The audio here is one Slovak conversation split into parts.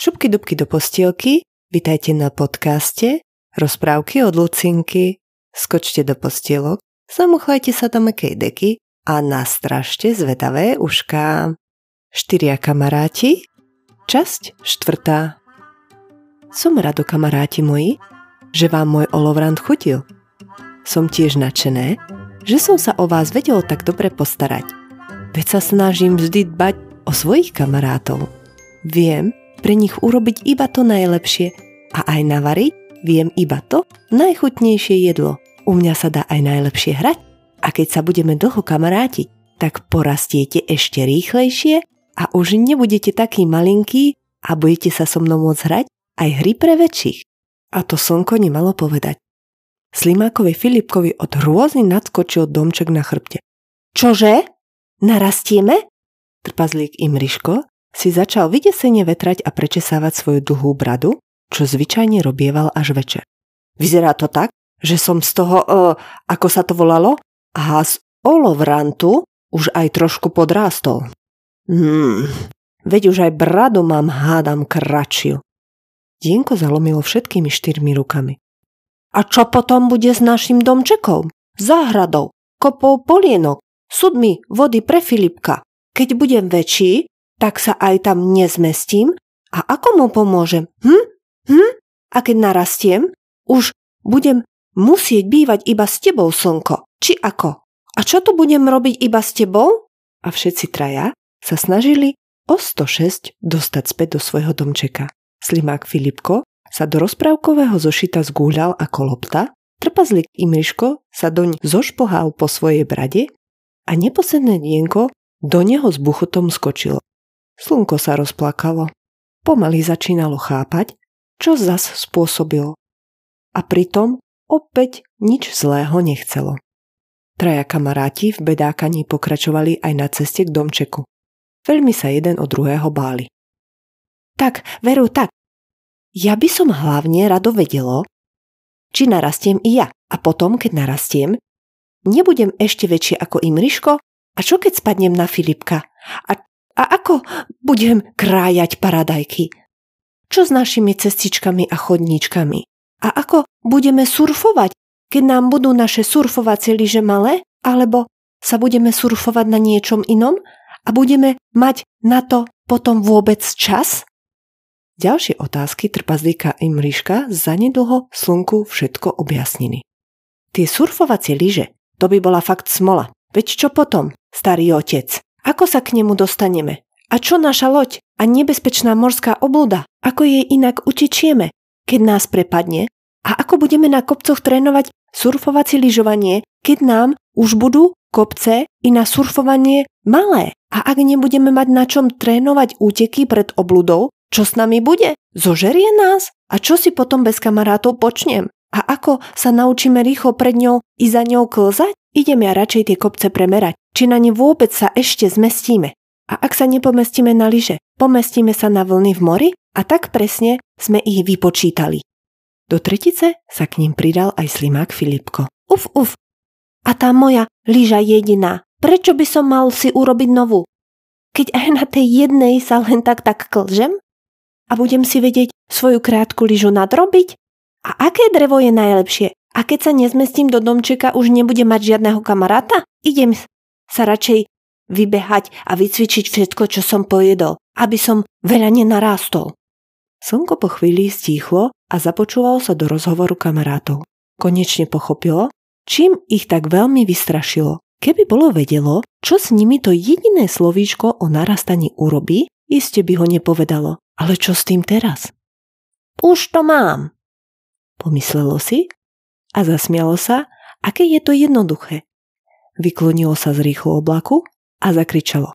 Šupky dubky do postielky, vitajte na podcaste Rozprávky od Lucinky. Skočte do postielok, zamuchlajte sa do mekej deky a nastražte zvetavé ušká. Štyria kamaráti, časť štvrtá. Som rado, kamaráti moji, že vám môj olovrant chutil. Som tiež nadšené, že som sa o vás vedel tak dobre postarať. Veď sa snažím vždy dbať o svojich kamarátov. Viem, pre nich urobiť iba to najlepšie a aj navariť viem iba to najchutnejšie jedlo. U mňa sa dá aj najlepšie hrať a keď sa budeme dlho kamarátiť, tak porastiete ešte rýchlejšie a už nebudete taký malinký a budete sa so mnou môcť hrať aj hry pre väčších. A to slnko nemalo povedať. Slimákovi Filipkovi od hrôzy nadskočil domček na chrbte. Čože? Narastieme? Trpazlík Imriško si začal vydesene vetrať a prečesávať svoju dlhú bradu, čo zvyčajne robieval až večer. Vyzerá to tak, že som z toho, uh, ako sa to volalo, a z olovrantu už aj trošku podrástol. Hmm, veď už aj bradu mám hádam kračiu. Dienko zalomilo všetkými štyrmi rukami. A čo potom bude s našim domčekom? Záhradou, kopou polienok, sudmi vody pre Filipka. Keď budem väčší, tak sa aj tam nezmestím a ako mu pomôžem? Hm? Hm? A keď narastiem, už budem musieť bývať iba s tebou, slnko. Či ako? A čo tu budem robiť iba s tebou? A všetci traja sa snažili o 106 dostať späť do svojho domčeka. Slimák Filipko sa do rozprávkového zošita zgúľal ako lopta, trpazlík Imriško sa doň zošpohal po svojej brade a neposledné dienko do neho s buchotom skočilo. Slnko sa rozplakalo. Pomaly začínalo chápať, čo zas spôsobilo. A pritom opäť nič zlého nechcelo. Traja kamaráti v bedákaní pokračovali aj na ceste k domčeku. Veľmi sa jeden od druhého báli. Tak, veru, tak. Ja by som hlavne rado vedelo, či narastiem i ja. A potom, keď narastiem, nebudem ešte väčšie ako Imriško? A čo keď spadnem na Filipka? A a ako budem krájať paradajky? Čo s našimi cestičkami a chodníčkami? A ako budeme surfovať, keď nám budú naše surfovacie lyže malé? Alebo sa budeme surfovať na niečom inom? A budeme mať na to potom vôbec čas? Ďalšie otázky trpazlíka Imriška zanedlho slnku všetko objasnili. Tie surfovacie lyže, to by bola fakt smola. Veď čo potom, starý otec? Ako sa k nemu dostaneme? A čo naša loď a nebezpečná morská oblúda? Ako jej inak utečieme, keď nás prepadne? A ako budeme na kopcoch trénovať surfovacie lyžovanie, keď nám už budú kopce i na surfovanie malé? A ak nebudeme mať na čom trénovať úteky pred obludou, čo s nami bude? Zožerie nás? A čo si potom bez kamarátov počnem? A ako sa naučíme rýchlo pred ňou i za ňou klzať? Idem ja radšej tie kopce premerať, či na ne vôbec sa ešte zmestíme. A ak sa nepomestíme na lyže, pomestíme sa na vlny v mori a tak presne sme ich vypočítali. Do tretice sa k ním pridal aj slimák Filipko. Uf, uf. A tá moja lyža jediná. Prečo by som mal si urobiť novú? Keď aj na tej jednej sa len tak tak klžem? A budem si vedieť svoju krátku lyžu nadrobiť? A aké drevo je najlepšie? A keď sa nezmestím do domčeka, už nebudem mať žiadneho kamaráta? Idem sa radšej vybehať a vycvičiť všetko, čo som pojedol, aby som veľa nenarástol. Slnko po chvíli stíchlo a započúvalo sa do rozhovoru kamarátov. Konečne pochopilo, čím ich tak veľmi vystrašilo. Keby bolo vedelo, čo s nimi to jediné slovíčko o narastaní urobí, iste by ho nepovedalo. Ale čo s tým teraz? Už to mám, pomyslelo si a zasmialo sa, aké je to jednoduché. Vyklonilo sa z rýchlo oblaku a zakričalo.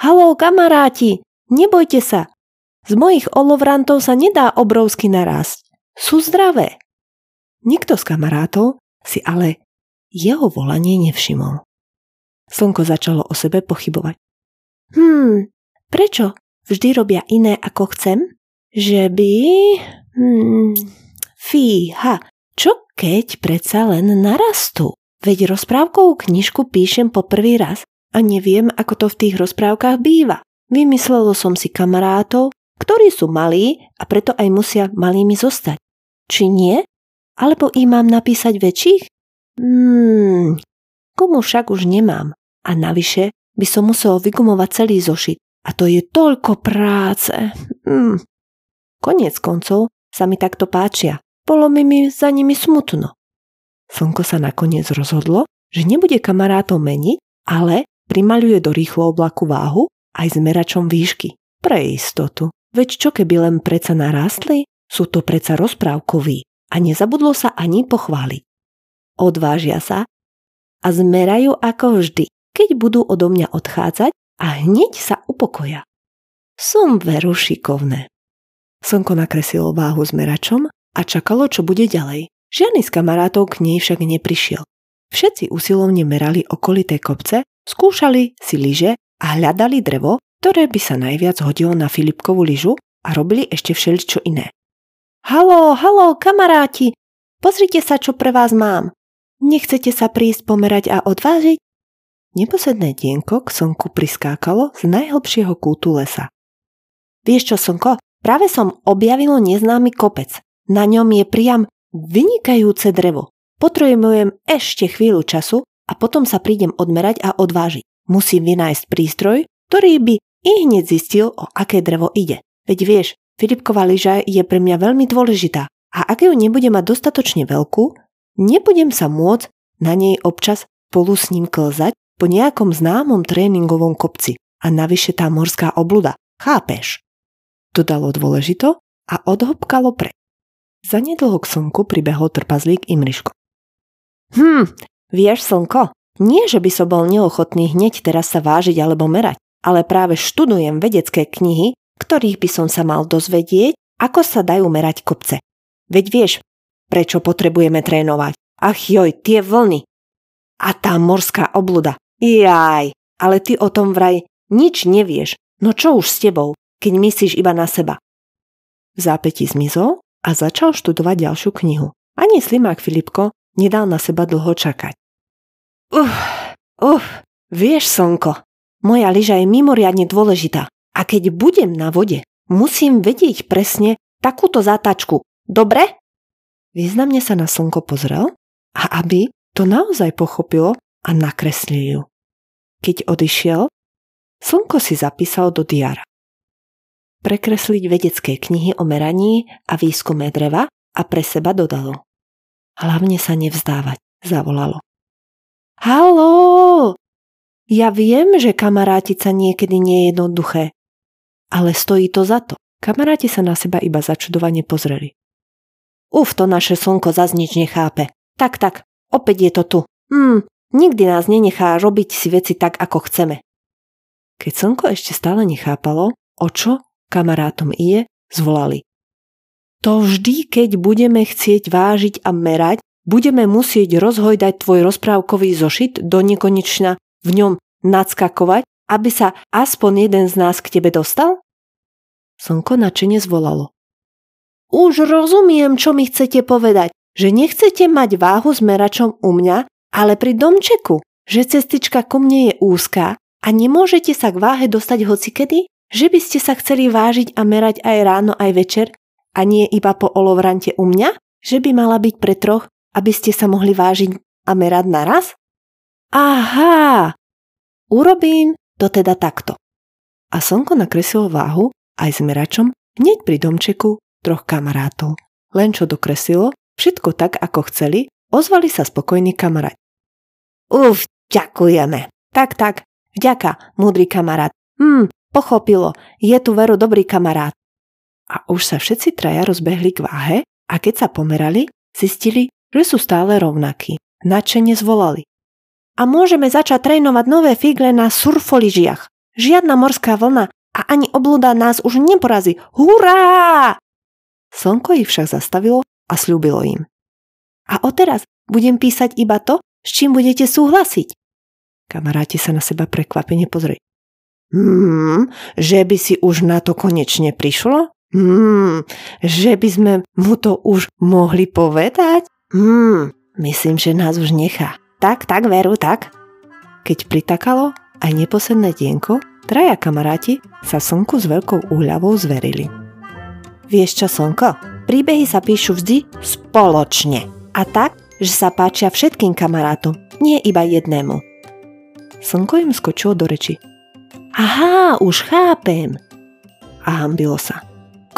Halo, kamaráti, nebojte sa. Z mojich olovrantov sa nedá obrovsky narásť. Sú zdravé. Nikto z kamarátov si ale jeho volanie nevšimol. Slnko začalo o sebe pochybovať. Hmm, prečo vždy robia iné ako chcem? Že by... Hmm, fíha, čo keď predsa len narastú? Veď rozprávkovú knižku píšem po prvý raz a neviem, ako to v tých rozprávkach býva. Vymyslelo som si kamarátov, ktorí sú malí a preto aj musia malými zostať. Či nie? Alebo im mám napísať väčších? Hmm, komu však už nemám. A navyše by som musel vygumovať celý zošit. A to je toľko práce. Hmm. Koniec koncov sa mi takto páčia. Bolo mi, mi za nimi smutno. Slnko sa nakoniec rozhodlo, že nebude kamarátov meniť, ale primaľuje do rýchlo oblaku váhu aj s meračom výšky. Pre istotu. Veď čo keby len preca narástli? Sú to preca rozprávkoví a nezabudlo sa ani pochváliť. Odvážia sa a zmerajú ako vždy, keď budú odo mňa odchádzať a hneď sa upokoja. Som veru šikovné. Slnko nakresilo váhu s meračom a čakalo, čo bude ďalej. Žiadny z kamarátov k nej však neprišiel. Všetci usilovne merali okolité kopce, skúšali si lyže a hľadali drevo, ktoré by sa najviac hodilo na Filipkovú lyžu a robili ešte všeličo iné. Halo, halo, kamaráti, pozrite sa, čo pre vás mám. Nechcete sa prísť pomerať a odvážiť? Neposedné dienko k slnku priskákalo z najhlbšieho kútu lesa. Vieš čo, slnko? Práve som objavilo neznámy kopec. Na ňom je priam vynikajúce drevo. Potrebujem ešte chvíľu času a potom sa prídem odmerať a odvážiť. Musím vynájsť prístroj, ktorý by i hneď zistil, o aké drevo ide. Veď vieš, Filipková lyža je pre mňa veľmi dôležitá a ak ju nebudem mať dostatočne veľkú, nebudem sa môcť na nej občas spolu s ním klzať po nejakom známom tréningovom kopci a navyše tá morská obluda. Chápeš? Dodalo dôležito a odhopkalo pre. Zanedlho k slnku pribehol trpazlík Imriško. Hm, vieš slnko, nie že by som bol neochotný hneď teraz sa vážiť alebo merať, ale práve študujem vedecké knihy, ktorých by som sa mal dozvedieť, ako sa dajú merať kopce. Veď vieš, prečo potrebujeme trénovať. Ach joj, tie vlny. A tá morská obluda. Jaj, ale ty o tom vraj nič nevieš. No čo už s tebou, keď myslíš iba na seba? V zápäti zmizol a začal študovať ďalšiu knihu. Ani slimák Filipko nedal na seba dlho čakať. Uf, uf, vieš, slnko, moja lyža je mimoriadne dôležitá. A keď budem na vode, musím vedieť presne takúto zátačku. Dobre? Významne sa na slnko pozrel a aby to naozaj pochopilo, a nakreslil ju. Keď odišiel, slnko si zapísal do diara. Prekresliť vedecké knihy o meraní a výskume dreva a pre seba dodalo. Hlavne sa nevzdávať, zavolalo. Halo! Ja viem, že kamarátiť sa niekedy nie je jednoduché, ale stojí to za to. Kamaráti sa na seba iba začudovane pozreli. Uf, to naše slnko zas nič nechápe. Tak, tak, opäť je to tu. Hm, Nikdy nás nenechá robiť si veci tak, ako chceme. Keď slnko ešte stále nechápalo, o čo kamarátom ide, zvolali. To vždy, keď budeme chcieť vážiť a merať, budeme musieť rozhojdať tvoj rozprávkový zošit do nekonečna, v ňom nadskakovať, aby sa aspoň jeden z nás k tebe dostal? Slnko načene zvolalo. Už rozumiem, čo mi chcete povedať, že nechcete mať váhu s meračom u mňa, ale pri domčeku, že cestička ku mne je úzká a nemôžete sa k váhe dostať hocikedy? Že by ste sa chceli vážiť a merať aj ráno, aj večer a nie iba po olovrante u mňa? Že by mala byť pre troch, aby ste sa mohli vážiť a merať naraz? Aha! Urobím to teda takto. A slnko nakreslilo váhu aj s meračom hneď pri domčeku troch kamarátov. Len čo dokresilo, všetko tak, ako chceli, ozvali sa spokojní kamarát. Uf, ďakujeme. Tak, tak, vďaka, múdry kamarát. Hm, pochopilo, je tu veru dobrý kamarát. A už sa všetci traja rozbehli k váhe a keď sa pomerali, zistili, že sú stále rovnakí. Načene zvolali. A môžeme začať trénovať nové figle na surfoližiach. Žiadna morská vlna a ani oblúda nás už neporazí. Hurá! Slnko ich však zastavilo a slúbilo im. A odteraz budem písať iba to, s čím budete súhlasiť? Kamaráti sa na seba prekvapene pozrieť. Hmm, že by si už na to konečne prišlo? Hmm, že by sme mu to už mohli povedať? Hmm, myslím, že nás už nechá. Tak, tak, veru, tak. Keď pritakalo, aj neposledné dienko Traja kamaráti sa Slnku s veľkou úľavou zverili. Vieš čo, Slnko? Príbehy sa píšu vždy spoločne. A tak, že sa páčia všetkým kamarátom, nie iba jednému. Slnko im skočilo do reči. Aha, už chápem. A hambilo sa.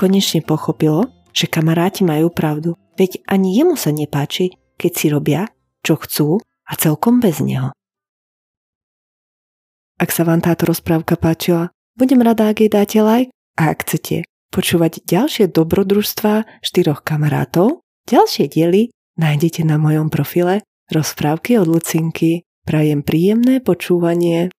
Konečne pochopilo, že kamaráti majú pravdu, veď ani jemu sa nepáči, keď si robia, čo chcú a celkom bez neho. Ak sa vám táto rozprávka páčila, budem rada, ak jej dáte like a ak chcete počúvať ďalšie dobrodružstvá štyroch kamarátov, ďalšie diely nájdete na mojom profile Rozprávky od Lucinky. Prajem príjemné počúvanie.